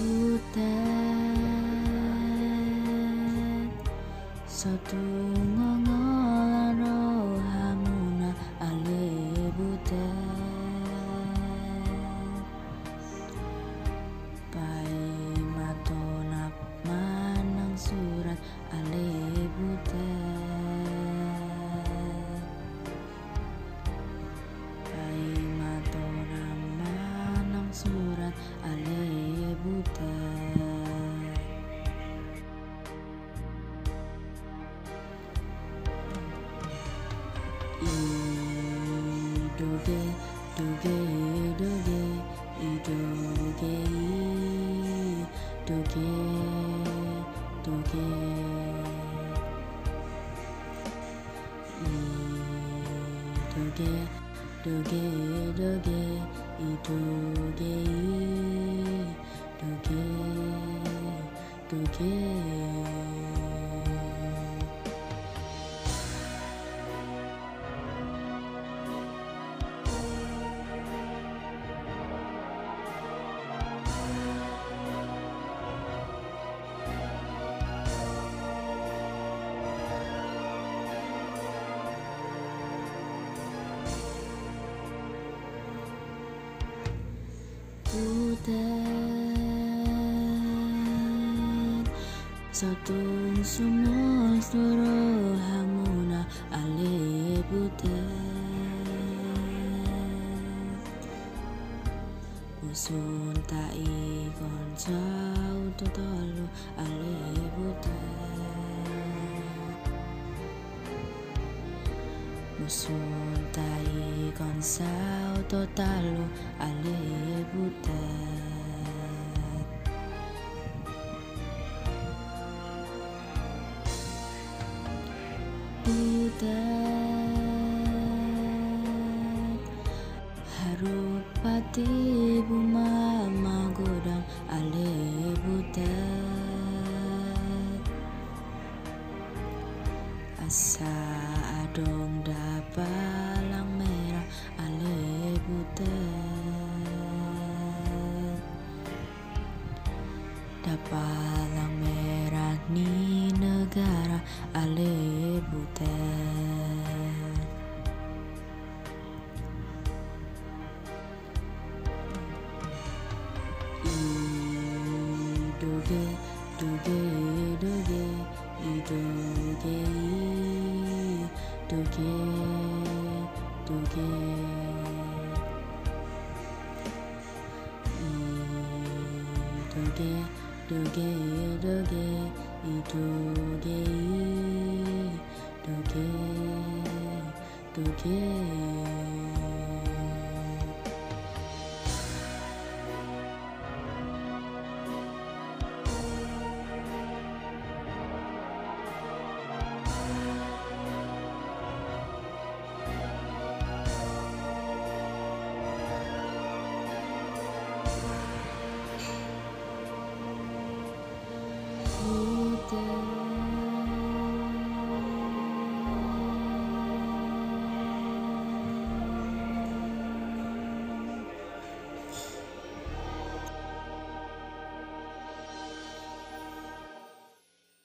Sultan Satu ngongong doge doge i doge doge doge doge doge doge doge doge doge Sultan. Satun sumas rohamuna hamuna Usun tak ikon jauh Usun tak ikon jauh tutolu alebute Musun tai konsa totalu ale butet. Butet. Harus pati buma magodang ale butet. Asa adong dapalang merah ale butet Dapalang merah ni negara ale butet Idoge, doge, doge, Duke, Duke. Duke, Duke, Duke, Duke, Duke, Duke.